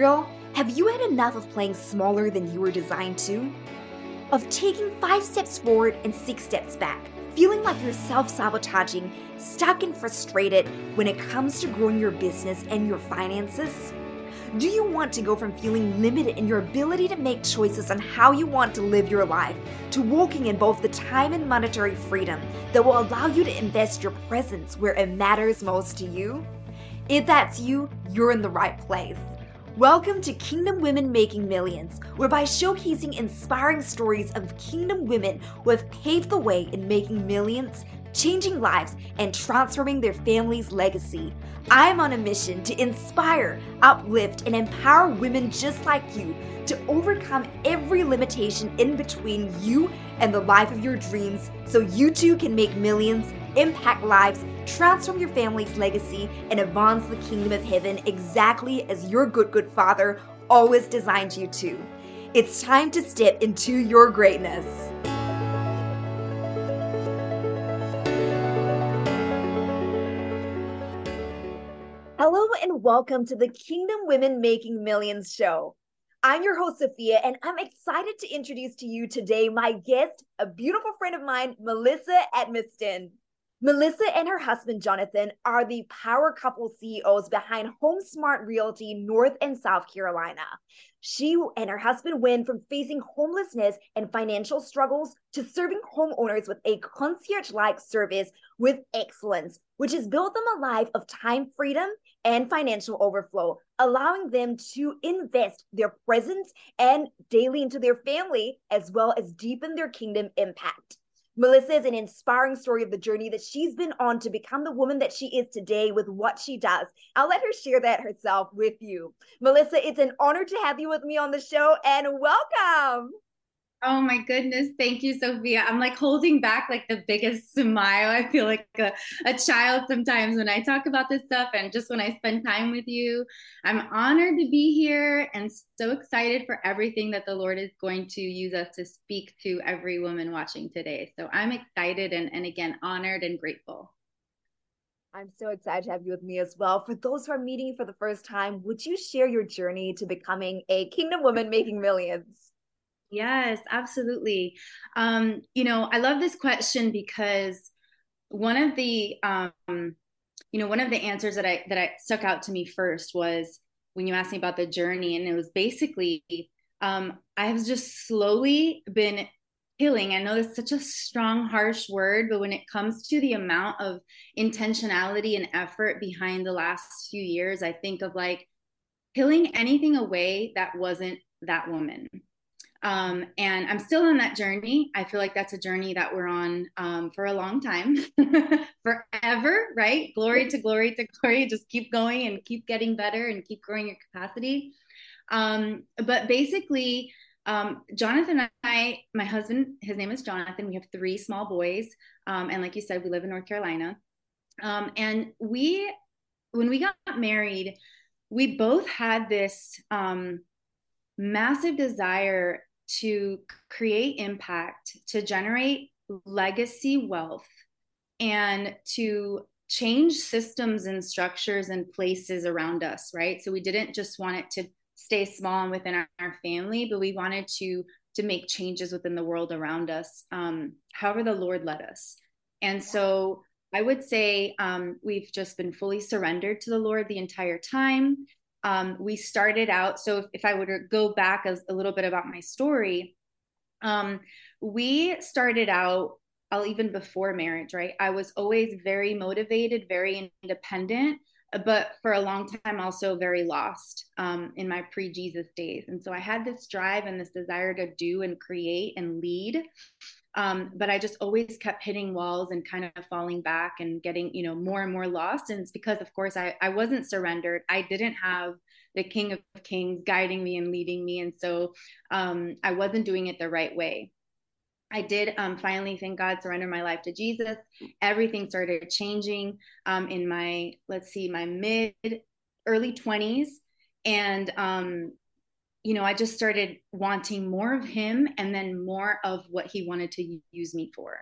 girl, have you had enough of playing smaller than you were designed to? Of taking five steps forward and six steps back, feeling like you're self sabotaging, stuck and frustrated when it comes to growing your business and your finances? Do you want to go from feeling limited in your ability to make choices on how you want to live your life to walking in both the time and monetary freedom that will allow you to invest your presence where it matters most to you? If that's you, you're in the right place. Welcome to Kingdom Women Making Millions, where by showcasing inspiring stories of kingdom women who have paved the way in making millions, changing lives, and transforming their family's legacy. I am on a mission to inspire, uplift, and empower women just like you to overcome every limitation in between you and the life of your dreams so you too can make millions, impact lives, transform your family's legacy, and advance the kingdom of heaven exactly as your good, good father always designed you to. It's time to step into your greatness. Hello and welcome to the Kingdom Women Making Millions show. I'm your host, Sophia, and I'm excited to introduce to you today my guest, a beautiful friend of mine, Melissa Edmiston. Melissa and her husband, Jonathan, are the power couple CEOs behind Home Smart Realty North and South Carolina. She and her husband went from facing homelessness and financial struggles to serving homeowners with a concierge like service with excellence, which has built them a life of time freedom and financial overflow, allowing them to invest their presence and daily into their family, as well as deepen their kingdom impact. Melissa is an inspiring story of the journey that she's been on to become the woman that she is today with what she does. I'll let her share that herself with you. Melissa, it's an honor to have you with me on the show and welcome. Oh my goodness. Thank you, Sophia. I'm like holding back like the biggest smile. I feel like a, a child sometimes when I talk about this stuff and just when I spend time with you. I'm honored to be here and so excited for everything that the Lord is going to use us to speak to every woman watching today. So I'm excited and, and again, honored and grateful. I'm so excited to have you with me as well. For those who are meeting you for the first time, would you share your journey to becoming a kingdom woman making millions? Yes, absolutely. Um, you know, I love this question because one of the um, you know, one of the answers that I that I stuck out to me first was when you asked me about the journey, and it was basically um, I have just slowly been healing. I know that's such a strong, harsh word, but when it comes to the amount of intentionality and effort behind the last few years, I think of like peeling anything away that wasn't that woman um, and I'm still on that journey. I feel like that's a journey that we're on um, for a long time, forever, right? Glory to glory to glory. Just keep going and keep getting better and keep growing your capacity. Um, but basically, um, Jonathan and I, my husband, his name is Jonathan. We have three small boys. Um, and like you said, we live in North Carolina. Um, and we, when we got married, we both had this massive desire to create impact, to generate legacy wealth, and to change systems and structures and places around us, right? So we didn't just want it to stay small and within our, our family, but we wanted to to make changes within the world around us, um, however the Lord led us. And so I would say um, we've just been fully surrendered to the Lord the entire time um, we started out. So if, if I were to go back a, a little bit about my story, um, we started out I'll even before marriage, right? I was always very motivated, very independent, but for a long time also very lost um, in my pre-Jesus days. And so I had this drive and this desire to do and create and lead um, but i just always kept hitting walls and kind of falling back and getting you know more and more lost. And it's because of course i, I wasn't surrendered. I didn't have the king of kings guiding me and leading me. And so um, i wasn't doing it the right way I did um, finally, thank God, surrender my life to Jesus. Everything started changing um, in my, let's see, my mid, early 20s. And um, you know, I just started wanting more of him and then more of what he wanted to use me for.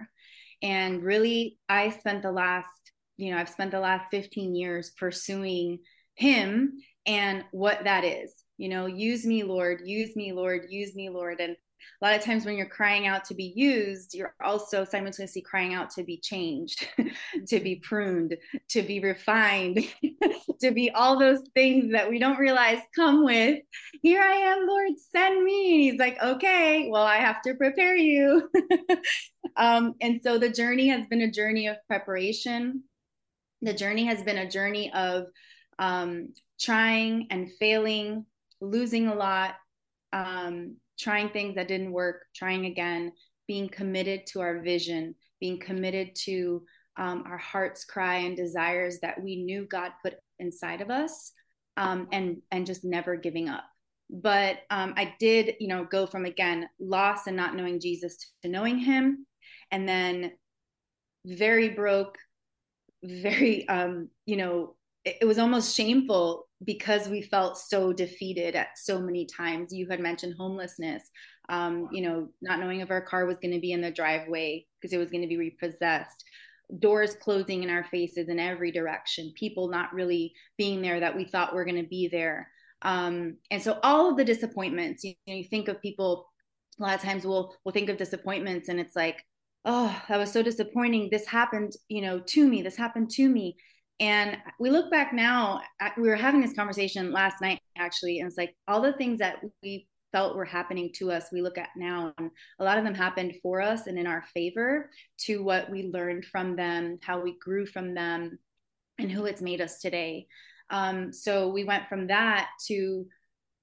And really, I spent the last, you know, I've spent the last 15 years pursuing him and what that is. you know use me lord use me lord use me lord and a lot of times when you're crying out to be used you're also simultaneously crying out to be changed to be pruned to be refined to be all those things that we don't realize come with here i am lord send me. He's like okay well i have to prepare you. Um, and so the journey has been a journey of preparation. The journey has been a journey of um, trying and failing losing a lot um, trying things that didn't work, trying again, being committed to our vision, being committed to um, our heart's cry and desires that we knew God put inside of us, um, and and just never giving up. But um, I did, you know, go from again loss and not knowing Jesus to knowing Him, and then very broke, very, um, you know, it, it was almost shameful because we felt so defeated at so many times. You had mentioned homelessness, um, you know, not knowing if our car was going to be in the driveway because it was going to be repossessed, doors closing in our faces in every direction, people not really being there that we thought were going to be there. Um, and so all of the disappointments, you, know, you think of people, a lot of times we'll, we'll think of disappointments and it's like, oh, that was so disappointing. This happened, you know, to me, this happened to me. And we look back now, we were having this conversation last night actually, and it's like all the things that we felt were happening to us, we look at now, and a lot of them happened for us and in our favor to what we learned from them, how we grew from them, and who it's made us today. Um, so we went from that to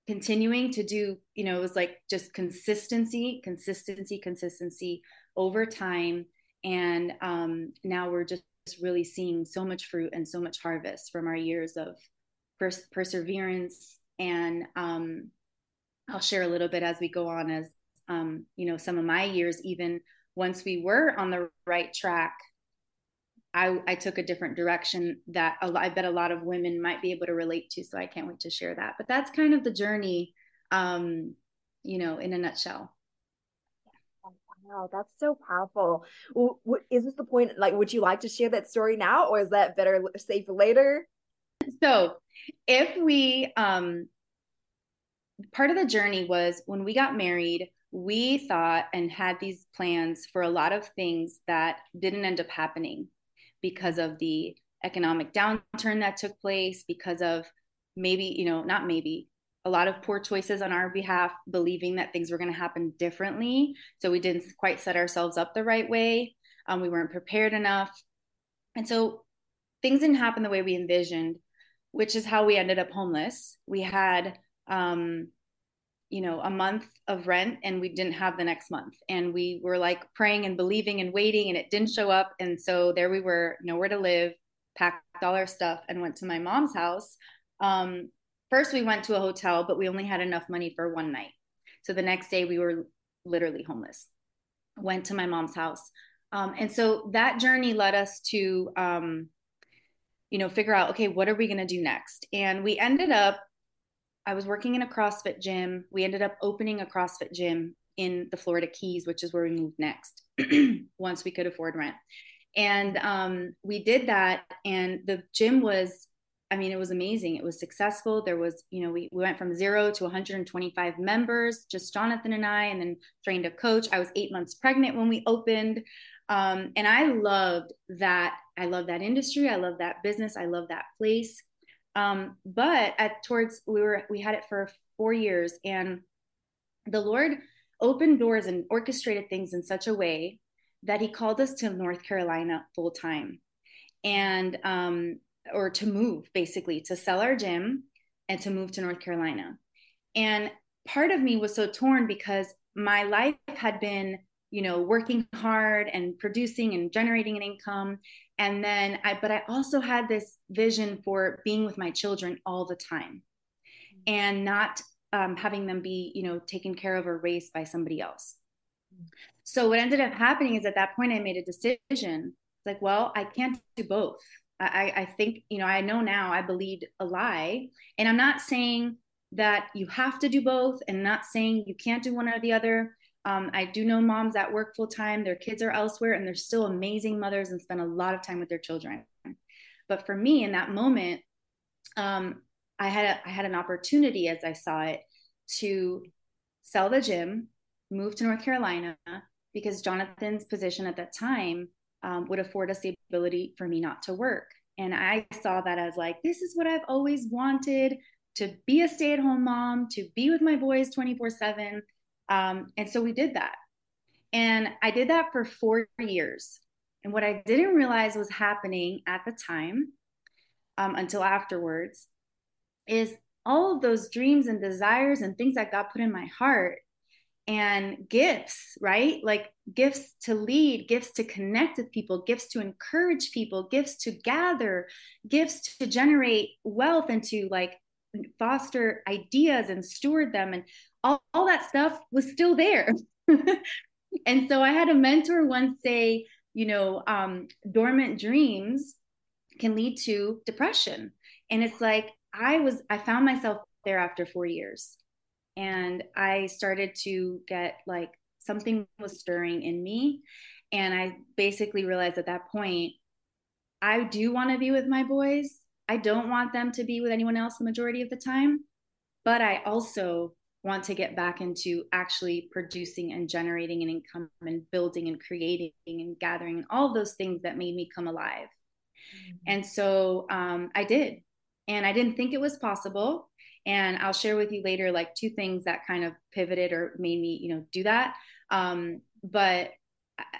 continuing to do, you know, it was like just consistency, consistency, consistency over time. And um, now we're just really seeing so much fruit and so much harvest from our years of pers- perseverance and um, i'll share a little bit as we go on as um, you know some of my years even once we were on the right track I, I took a different direction that a, I bet a lot of women might be able to relate to. So I can't wait to share that. But that's kind of the journey, um, you know, in a nutshell. Wow, that's so powerful. Is this the point? Like, would you like to share that story now, or is that better safe later? So, if we, um, part of the journey was when we got married, we thought and had these plans for a lot of things that didn't end up happening because of the economic downturn that took place, because of maybe, you know, not maybe, a lot of poor choices on our behalf, believing that things were going to happen differently. So we didn't quite set ourselves up the right way. Um, we weren't prepared enough. And so things didn't happen the way we envisioned, which is how we ended up homeless. We had, um, you know, a month of rent and we didn't have the next month. And we were like praying and believing and waiting and it didn't show up. And so there we were, nowhere to live, packed all our stuff and went to my mom's house. Um, first we went to a hotel, but we only had enough money for one night. So the next day we were literally homeless. Went to my mom's house. Um, and so that journey led us to, um, you know, figure out, okay, what are we going to do next? And we ended up, I was working in a CrossFit gym. We ended up opening a CrossFit gym in the Florida Keys, which is where we moved next once we could afford rent. And um, we did that. And the gym was I mean, it was amazing. It was successful. There was, you know, we, we went from zero to 125 members, just Jonathan and I, and then trained a coach. I was eight months pregnant when we opened. Um, and I loved that. I love that industry. I love that business. I love that place. Um, but at towards we were we had it for four years, and the Lord opened doors and orchestrated things in such a way that He called us to North Carolina full time. And um, or to move basically to sell our gym and to move to North Carolina. And part of me was so torn because my life had been, you know, working hard and producing and generating an income. And then I, but I also had this vision for being with my children all the time and not um, having them be, you know, taken care of or raised by somebody else. So what ended up happening is at that point I made a decision like, well, I can't do both. I, I think, you know, I know now I believed a lie. And I'm not saying that you have to do both and not saying you can't do one or the other. Um, I do know moms that work full time, their kids are elsewhere, and they're still amazing mothers and spend a lot of time with their children. But for me in that moment, um, I had a, I had an opportunity as I saw it to sell the gym, move to North Carolina because Jonathan's position at that time um, would afford us the ability for me not to work. And I saw that as like, this is what I've always wanted to be a stay at home mom, to be with my boys 24 7. Um, and so we did that. And I did that for four years. And what I didn't realize was happening at the time um, until afterwards is all of those dreams and desires and things that God put in my heart and gifts, right? Like gifts to lead, gifts to connect with people, gifts to encourage people, gifts to gather, gifts to generate wealth and to like foster ideas and steward them. And all, all that stuff was still there. and so I had a mentor once say, you know, um, dormant dreams can lead to depression. And it's like, I was, I found myself there after four years. And I started to get like something was stirring in me. And I basically realized at that point, I do want to be with my boys. I don't want them to be with anyone else the majority of the time. But I also want to get back into actually producing and generating an income and building and creating and gathering and all those things that made me come alive. Mm-hmm. And so um, I did and I didn't think it was possible. And I'll share with you later, like two things that kind of pivoted or made me, you know, do that. Um, but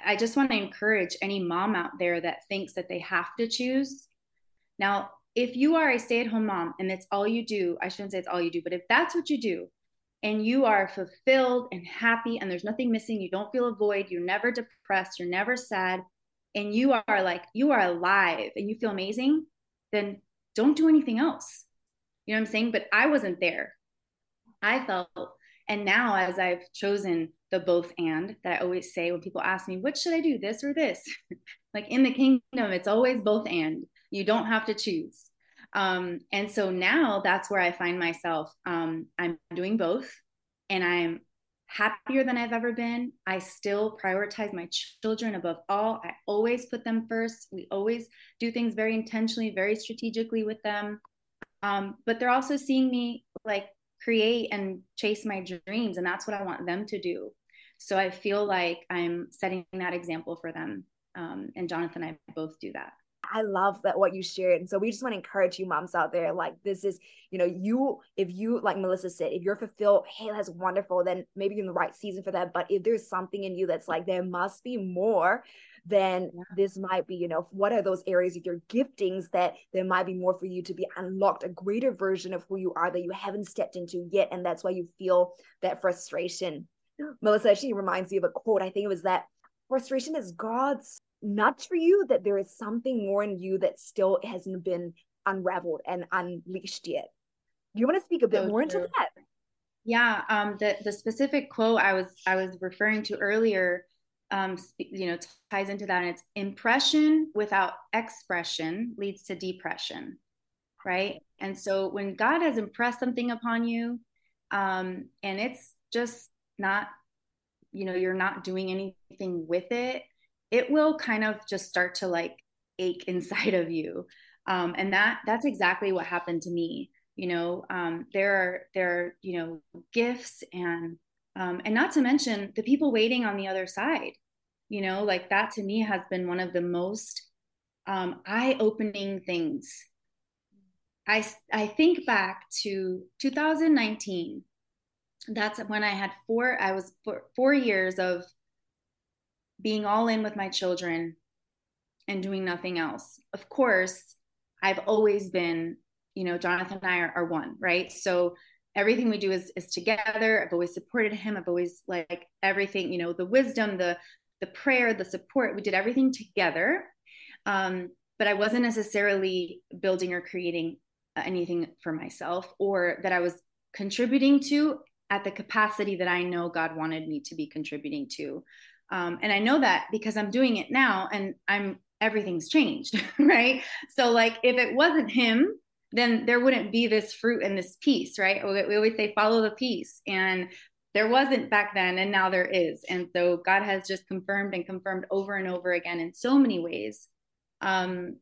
I just want to encourage any mom out there that thinks that they have to choose. Now, if you are a stay at home mom and that's all you do, I shouldn't say it's all you do, but if that's what you do and you are fulfilled and happy and there's nothing missing, you don't feel a void, you're never depressed, you're never sad, and you are like, you are alive and you feel amazing, then don't do anything else. You know what I'm saying? But I wasn't there. I felt, and now as I've chosen the both and that I always say when people ask me, what should I do, this or this? like in the kingdom, it's always both and. You don't have to choose. Um, and so now that's where I find myself. Um, I'm doing both and I'm happier than I've ever been. I still prioritize my children above all. I always put them first. We always do things very intentionally, very strategically with them. Um, but they're also seeing me like create and chase my dreams, and that's what I want them to do. So I feel like I'm setting that example for them. Um, and Jonathan and I both do that. I love that what you shared. And so we just want to encourage you moms out there. Like this is, you know, you if you like Melissa said, if you're fulfilled, hey, that's wonderful. Then maybe you're in the right season for that. But if there's something in you that's like there must be more, then yeah. this might be, you know, what are those areas of your giftings that there might be more for you to be unlocked, a greater version of who you are that you haven't stepped into yet. And that's why you feel that frustration. Melissa, she reminds me of a quote. I think it was that frustration is God's nudge for you that there is something more in you that still hasn't been unraveled and unleashed yet. Do you want to speak a bit so more true. into that? Yeah, um, the the specific quote I was I was referring to earlier, um, you know, ties into that. And it's impression without expression leads to depression, right? And so when God has impressed something upon you, um, and it's just not, you know, you're not doing anything with it, it will kind of just start to like ache inside of you um, and that that's exactly what happened to me you know um, there are there are you know gifts and um, and not to mention the people waiting on the other side you know like that to me has been one of the most um, eye-opening things i i think back to 2019 that's when i had four i was four, four years of being all in with my children and doing nothing else. Of course, I've always been, you know, Jonathan and I are, are one, right? So everything we do is is together. I've always supported him. I've always like everything, you know, the wisdom, the the prayer, the support. We did everything together. Um, but I wasn't necessarily building or creating anything for myself or that I was contributing to at the capacity that I know God wanted me to be contributing to. Um, and I know that because I'm doing it now and I'm everything's changed, right? So, like, if it wasn't him, then there wouldn't be this fruit and this peace, right? We always say, follow the peace. And there wasn't back then, and now there is. And so, God has just confirmed and confirmed over and over again in so many ways. Um,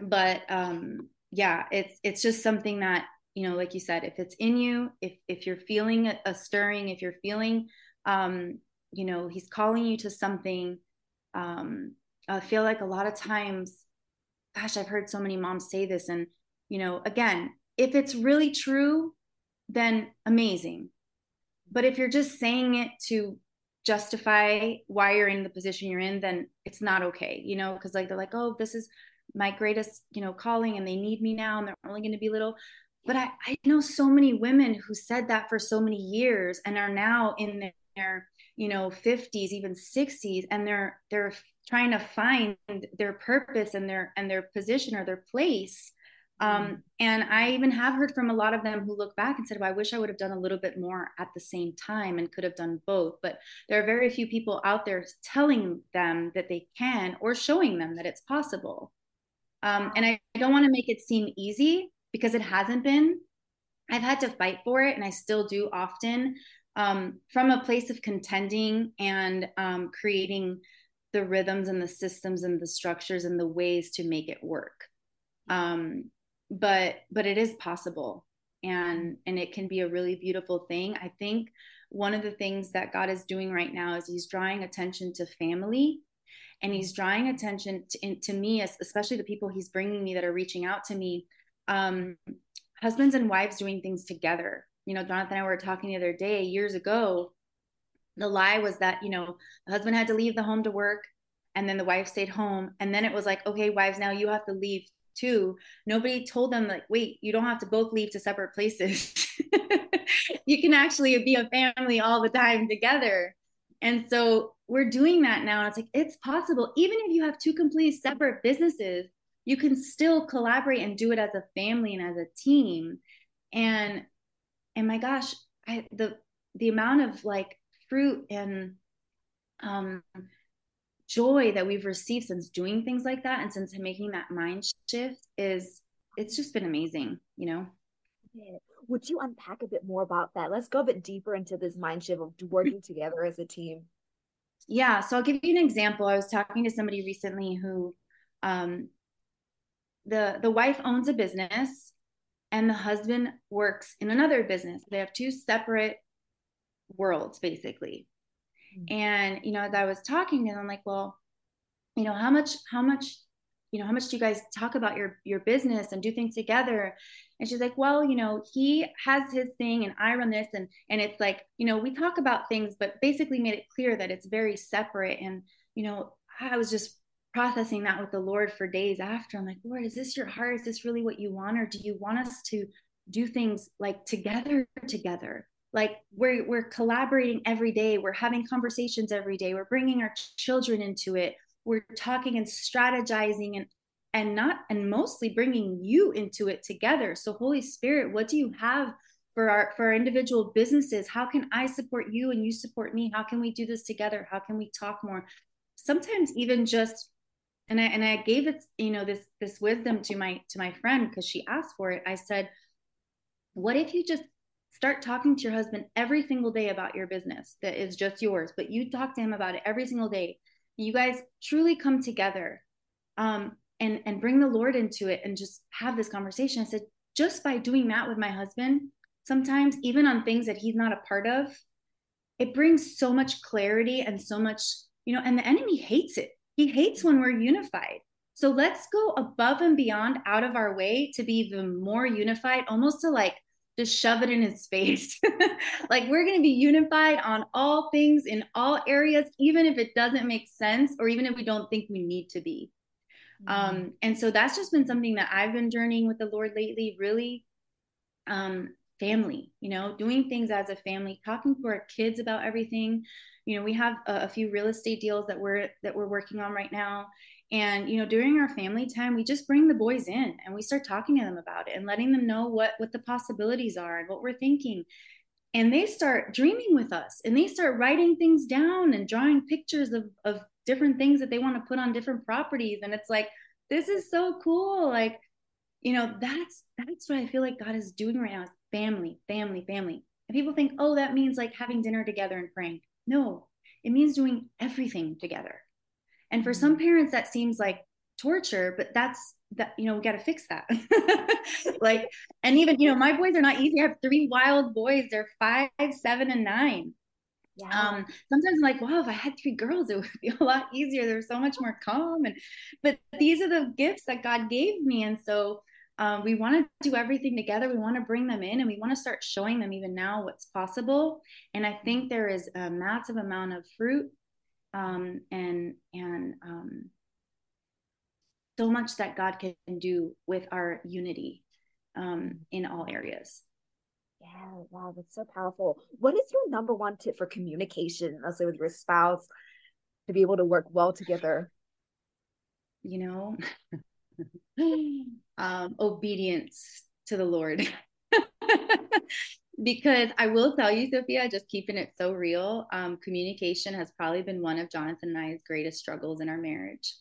but um, yeah, it's it's just something that you know like you said if it's in you if if you're feeling a, stirring if you're feeling um you know he's calling you to something um i feel like a lot of times gosh i've heard so many moms say this and you know again if it's really true then amazing but if you're just saying it to justify why you're in the position you're in then it's not okay you know because like they're like oh this is my greatest you know calling and they need me now and they're only going to be little. But I, I know so many women who said that for so many years and are now in their you know 50s even 60s and they're they're trying to find their purpose and their and their position or their place um, mm-hmm. and i even have heard from a lot of them who look back and said well i wish i would have done a little bit more at the same time and could have done both but there are very few people out there telling them that they can or showing them that it's possible um, and I, I don't want to make it seem easy because it hasn't been. I've had to fight for it, and I still do often um, from a place of contending and um, creating the rhythms and the systems and the structures and the ways to make it work. Um, but but it is possible, and and it can be a really beautiful thing. I think one of the things that God is doing right now is He's drawing attention to family and he's drawing attention to, to me especially the people he's bringing me that are reaching out to me. Um, husbands and wives doing things together. You know jonathan and i were talking the other day years ago the lie was that you know the husband had to leave the home to work and then the wife stayed home. And then it was like okay wives now you have to leave too nobody told them like wait you don't have to both leave to separate places you can actually be a family all the time together and so we're doing that now. And it's like, it's possible. Even if you have two completely separate businesses, you can still collaborate and do it as a family and as a team. And, and my gosh, I, the, the amount of like fruit and, um, joy that we've received since doing things like that and since making that mind shift is it's just been amazing you know? Would you unpack a bit more about that? Let's go a bit deeper into this mind shift of working together as a team. Yeah so i'll give you an example. I was talking to somebody recently who um, the the wife owns a business and the husband works in another business. They have two separate worlds basically. Mm-hmm. and you know as i was talking to them I'm like well you know how much how much you know how much do you guys talk about your your business and do things together? And she's like well you know he has his thing and i run this and and it's like you know we talk about things but basically made it clear that it's very separate. And you know i was just processing that with the lord for days after. I'm like lord is this your heart? Is this really what you want? Or do you want us to do things like together together like we're we're collaborating every day. We're having conversations every day. We're bringing our children into it. We're talking and strategizing and and not and mostly bringing you into it together. So holy spirit what do you have for our for our individual businesses? How can i support you and you support me? How can we do this together? How can we talk more? Sometimes even just and i and i gave it you know this this wisdom to my to my friend because she asked for it. I said what if you just start talking to your husband every single day about your business that is just yours but you talk to him about it every single day. You guys truly come together um, and and bring the lord into it and just have this conversation. I said just by doing that with my husband sometimes even on things that he's not a part of it brings so much clarity and so much you know and the enemy hates it. He hates when we're unified. So let's go above and beyond out of our way to be even more unified almost to like just shove it in his face. like we're going to be unified on all things in all areas, even if it doesn't make sense or even if we don't think we need to be. Mm-hmm. Um, and so that's just been something that I've been journeying with the Lord lately, really um, family, you know, doing things as a family, talking to our kids about everything. You know, we have a, a few real estate deals that we're that we're working on right now and you know during our family time we just bring the boys in and we start talking to them about it and letting them know what what the possibilities are and what we're thinking. And they start dreaming with us and they start writing things down and drawing pictures of of different things that they want to put on different properties. And it's like this is so cool. Like you know that's that's what i feel like god is doing right now family family family. And people think oh that means like having dinner together and praying. No it means doing everything together and for some parents, that seems like torture, but that's that you know we got to fix that like and even you know my boys are not easy i have three wild boys they're five seven and nine yeah. Um, sometimes I'm like, wow, if I had three girls, it would be a lot easier. They're so much more calm. And but these are the gifts that God gave me. And so um, we want to do everything together. We want to bring them in and we want to start showing them even now what's possible. And I think there is a massive amount of fruit um, and and um, so much that God can do with our unity um, in all areas. Yeah, wow, that's so powerful. What is your number one tip for communication, let's say with your spouse, to be able to work well together? You know, um, obedience to the Lord. because I will tell you, Sophia, just keeping it so real, um, communication has probably been one of Jonathan and I's greatest struggles in our marriage.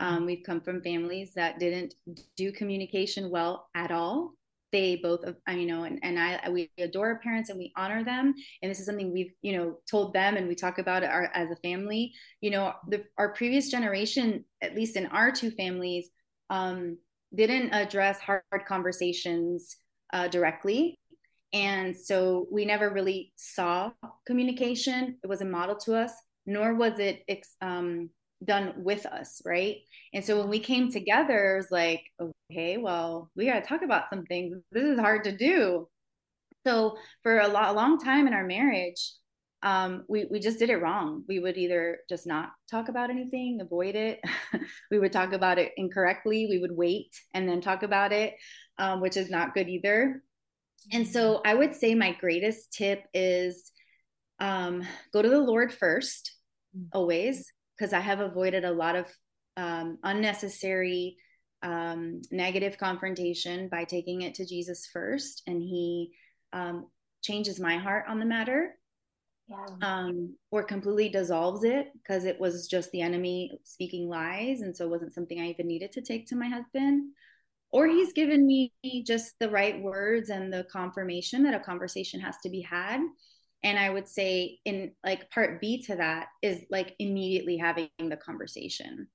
Um, we've come from families that didn't do communication well at all. They both, I you know, and, and I, we adore our parents and we honor them. And this is something we've, you know, told them and we talk about our, as a family. You know, the, our previous generation, at least in our two families, um, didn't address hard conversations uh, directly. And so we never really saw communication. It wasn't model to us, nor was it um, done with us, right? And so when we came together, it was like, okay, well, we got to talk about some things. This is hard to do. So for a, lo- a long time in our marriage, um, we, we just did it wrong. We would either just not talk about anything, avoid it. we would talk about it incorrectly. We would wait and then talk about it, um, which is not good either. And so I would say my greatest tip is um, go to the Lord first, mm. always, because I have avoided a lot of um, unnecessary um, negative confrontation by taking it to Jesus first. And He um, changes my heart on the matter yeah. um, or completely dissolves it because it was just the enemy speaking lies. And so it wasn't something I even needed to take to my husband. Or he's given me just the right words and the confirmation that a conversation has to be had. And I would say, in like part B to that, is like immediately having the conversation.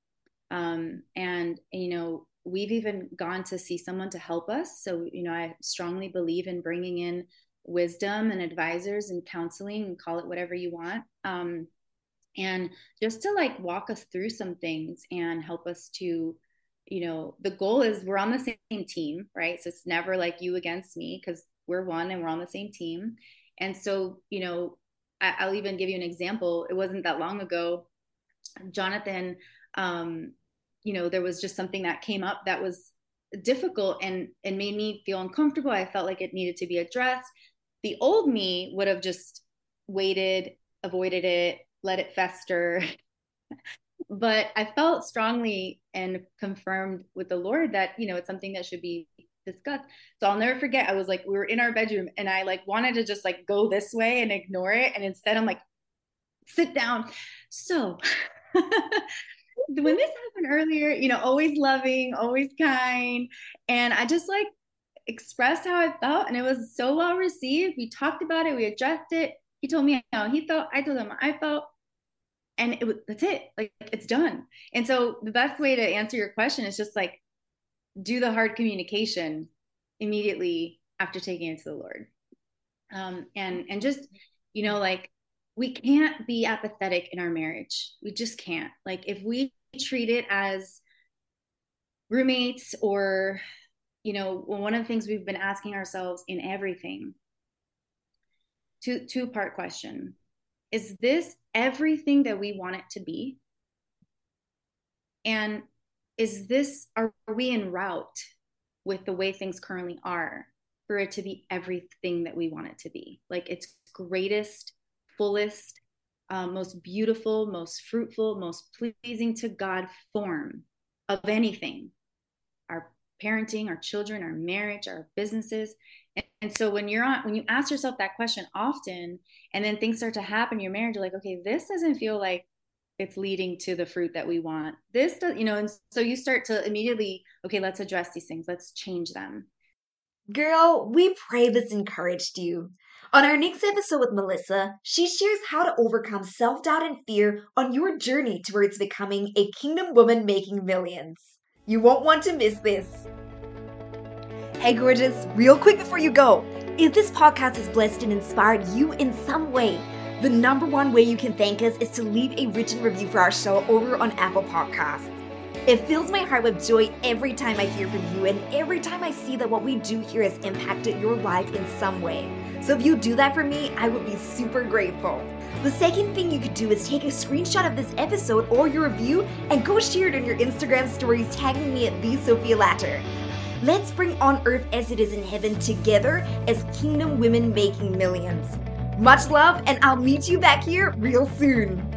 Um, and, you know, we've even gone to see someone to help us. So, you know, I strongly believe in bringing in wisdom and advisors and counseling and call it whatever you want um, and just to like walk us through some things and help us to you know the goal is we're on the same team right? So it's never like you against me because we're one and we're on the same team. And so you know I, will even give you an example. It wasn't that long ago jonathan um, you know there was just something that came up that was difficult and and made me feel uncomfortable. I felt like it needed to be addressed. The old me would have just waited, avoided it, let it fester. but I felt strongly and confirmed with the Lord that, you know, it's something that should be discussed. So I'll never forget. I was like, we were in our bedroom and I like wanted to just like go this way and ignore it. And instead I'm like, sit down. So when this happened earlier, you know, always loving, always kind. And I just like expressed how I felt, and it was so well received. We talked about it, we addressed it. He told me how he felt, I told him I felt, and it that's it. Like it's done. And so the best way to answer your question is just like do the hard communication immediately after taking it to the Lord. Um, and and just you know like we can't be apathetic in our marriage. We just can't. Like if we treat it as roommates or you know, one of the things we've been asking ourselves in everything, two two part question. Is this everything that we want it to be? And is this are we en route with the way things currently are for it to be everything that we want it to be? Like its greatest, fullest, uh, most beautiful, most fruitful, most pleasing to God form of anything, our parenting, our children, our marriage, our businesses. And, so when you're on, when you ask yourself that question often, and then things start to happen in your marriage, you're like, okay, this doesn't feel like it's leading to the fruit that we want. This does, you know, and so you start to immediately, okay, let's address these things. Let's change them. Girl, we pray this encouraged you. On our next episode with Melissa, she shares how to overcome self doubt and fear on your journey towards becoming a kingdom woman making millions. You won't want to miss this. Hey, gorgeous, real quick before you go, if this podcast has blessed and inspired you in some way, the number one way you can thank us is to leave a written review for our show over on Apple Podcasts. It fills my heart with joy every time I hear from you and every time I see that what we do here has impacted your life in some way. So if you do that for me, I would be super grateful. The second thing you could do is take a screenshot of this episode or your review and go share it on your Instagram stories tagging me at the Sophia Latter. Let's bring on earth as it is in heaven together as kingdom women making millions. Much love, and I'll meet you back here real soon.